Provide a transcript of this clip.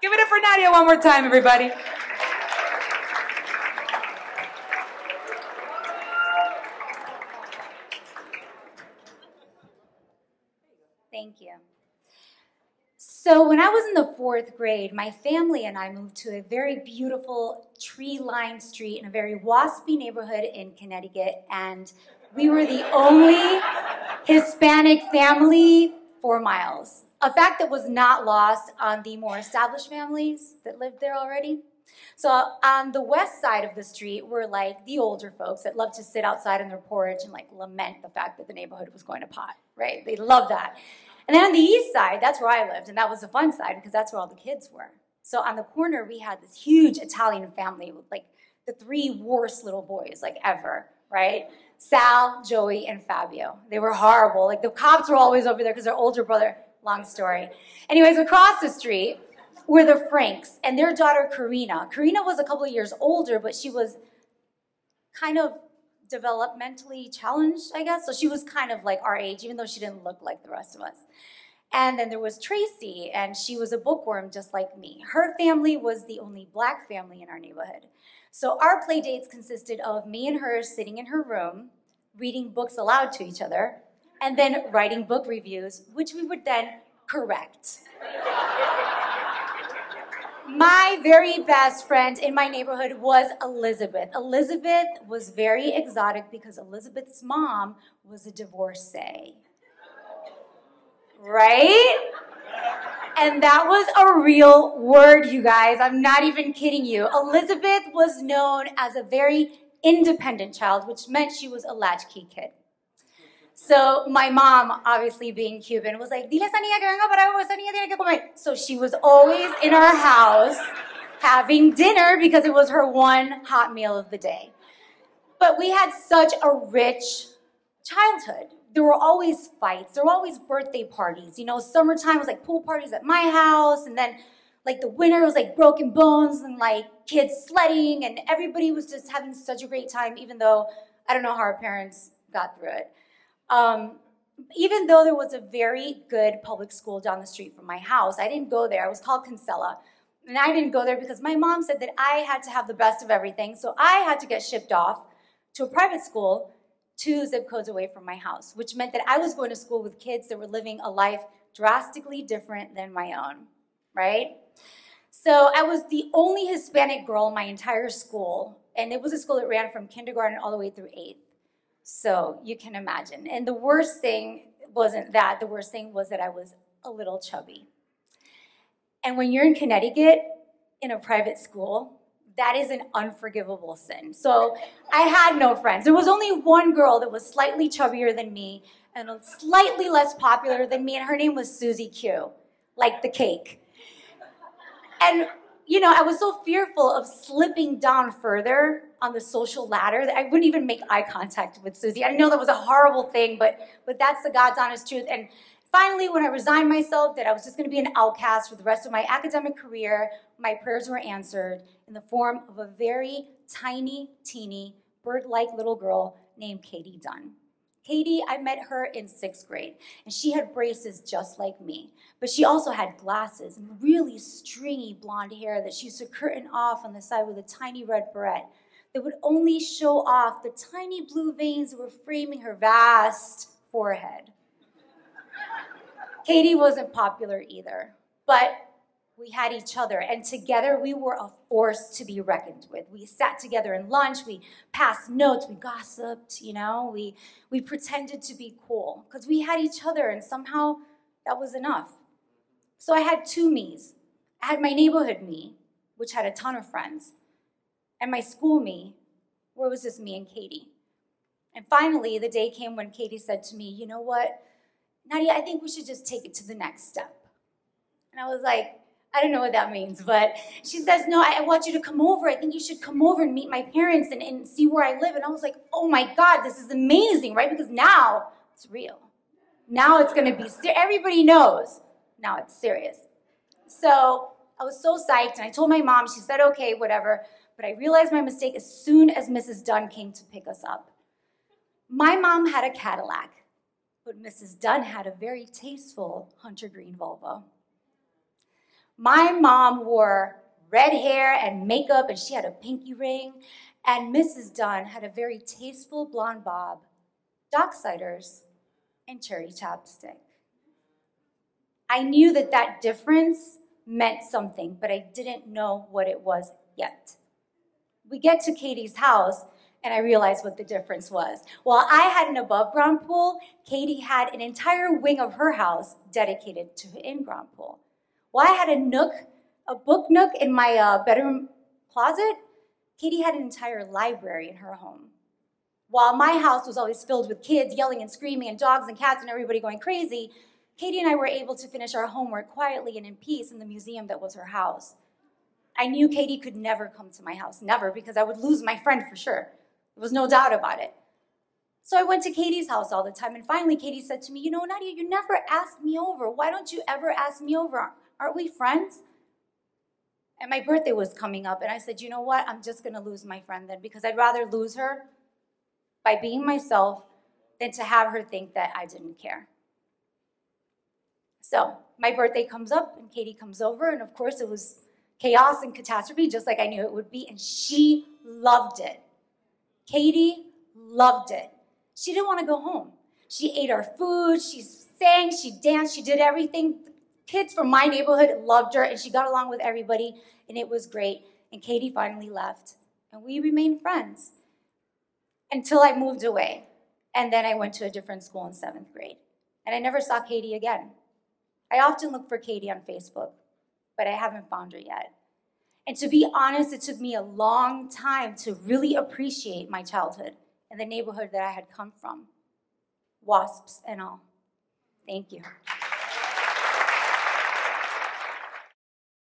Give it up for Nadia one more time, everybody. Thank you. So, when I was in the fourth grade, my family and I moved to a very beautiful tree lined street in a very waspy neighborhood in Connecticut. And we were the only Hispanic family four miles. A fact that was not lost on the more established families that lived there already. So on the west side of the street were like the older folks that loved to sit outside on their porch and like lament the fact that the neighborhood was going to pot, right? They loved that. And then on the east side, that's where I lived, and that was the fun side because that's where all the kids were. So on the corner, we had this huge Italian family with like the three worst little boys like ever, right? Sal, Joey, and Fabio. They were horrible. Like the cops were always over there because their older brother, long story. Anyways, across the street were the Franks and their daughter Karina. Karina was a couple of years older, but she was kind of developmentally challenged, I guess. So she was kind of like our age, even though she didn't look like the rest of us. And then there was Tracy, and she was a bookworm just like me. Her family was the only black family in our neighborhood. So our play dates consisted of me and her sitting in her room, reading books aloud to each other, and then writing book reviews, which we would then correct. my very best friend in my neighborhood was Elizabeth. Elizabeth was very exotic because Elizabeth's mom was a divorcee. Right? And that was a real word, you guys. I'm not even kidding you. Elizabeth was known as a very independent child, which meant she was a latchkey kid. So my mom, obviously being Cuban, was like, dile esa niña que venga para esa niña tiene que comer. So she was always in our house having dinner because it was her one hot meal of the day. But we had such a rich childhood. There were always fights. There were always birthday parties. You know, summertime was like pool parties at my house, and then like the winter was like broken bones and like kids sledding, and everybody was just having such a great time, even though I don't know how our parents got through it. Um, even though there was a very good public school down the street from my house, I didn't go there. It was called Kinsella. And I didn't go there because my mom said that I had to have the best of everything. So I had to get shipped off to a private school two zip codes away from my house, which meant that I was going to school with kids that were living a life drastically different than my own, right? So I was the only Hispanic girl in my entire school, and it was a school that ran from kindergarten all the way through eighth. So you can imagine. And the worst thing wasn't that, the worst thing was that I was a little chubby. And when you're in Connecticut in a private school, that is an unforgivable sin. So I had no friends. There was only one girl that was slightly chubbier than me and slightly less popular than me, and her name was Susie Q, like the cake. And you know, I was so fearful of slipping down further on the social ladder that I wouldn't even make eye contact with Susie. I know that was a horrible thing, but but that's the God's honest truth. And finally, when I resigned myself that I was just going to be an outcast for the rest of my academic career, my prayers were answered in the form of a very tiny, teeny, bird-like little girl named Katie Dunn. Katie, I met her in sixth grade, and she had braces just like me. But she also had glasses and really stringy blonde hair that she used to curtain off on the side with a tiny red beret that would only show off the tiny blue veins that were framing her vast forehead. Katie wasn't popular either, but we had each other, and together we were a force to be reckoned with. We sat together in lunch, we passed notes, we gossiped, you know, we, we pretended to be cool because we had each other, and somehow that was enough. So I had two me's. I had my neighborhood me, which had a ton of friends, and my school me, where it was just me and Katie. And finally, the day came when Katie said to me, You know what, Nadia, I think we should just take it to the next step. And I was like, I don't know what that means, but she says, No, I, want you to come over. I think you should come over and meet my parents and, and see where I live. And I was like, Oh my God, this is amazing, right? Because now it's real. Now it's going to be, ser- everybody knows. Now it's serious. So I was so psyched, and I told my mom, she said, Okay, whatever. But I realized my mistake as soon as Mrs. Dunn came to pick us up. My mom had a Cadillac, but Mrs. Dunn had a very tasteful Hunter Green Volvo. My mom wore red hair and makeup, and she had a pinky ring. And Mrs. Dunn had a very tasteful blonde bob, Docksiders, and cherry chapstick. I knew that that difference meant something, but I didn't know what it was yet. We get to Katie's house, and I realized what the difference was. While I had an above ground pool, Katie had an entire wing of her house dedicated to an in ground pool. While I had a nook, a book nook in my uh, bedroom closet, Katie had an entire library in her home. While my house was always filled with kids yelling and screaming and dogs and cats and everybody going crazy, Katie and I were able to finish our homework quietly and in peace in the museum that was her house. I knew Katie could never come to my house, never, because I would lose my friend for sure. There was no doubt about it. So I went to Katie's house all the time, and finally Katie said to me, You know, Nadia, you never asked me over. Why don't you ever ask me over? Aren't we friends? And my birthday was coming up, and I said, You know what? I'm just gonna lose my friend then, because I'd rather lose her by being myself than to have her think that I didn't care. So my birthday comes up, and Katie comes over, and of course, it was chaos and catastrophe, just like I knew it would be, and she loved it. Katie loved it. She didn't want to go home. She ate our food, she sang, she danced, she did everything. Kids from my neighborhood loved her, and she got along with everybody, and it was great. And Katie finally left, and we remained friends until I moved away. And then I went to a different school in seventh grade, and I never saw Katie again. I often look for Katie on Facebook, but I haven't found her yet. And to be honest, it took me a long time to really appreciate my childhood and the neighborhood that I had come from. Wasps and all. Thank you.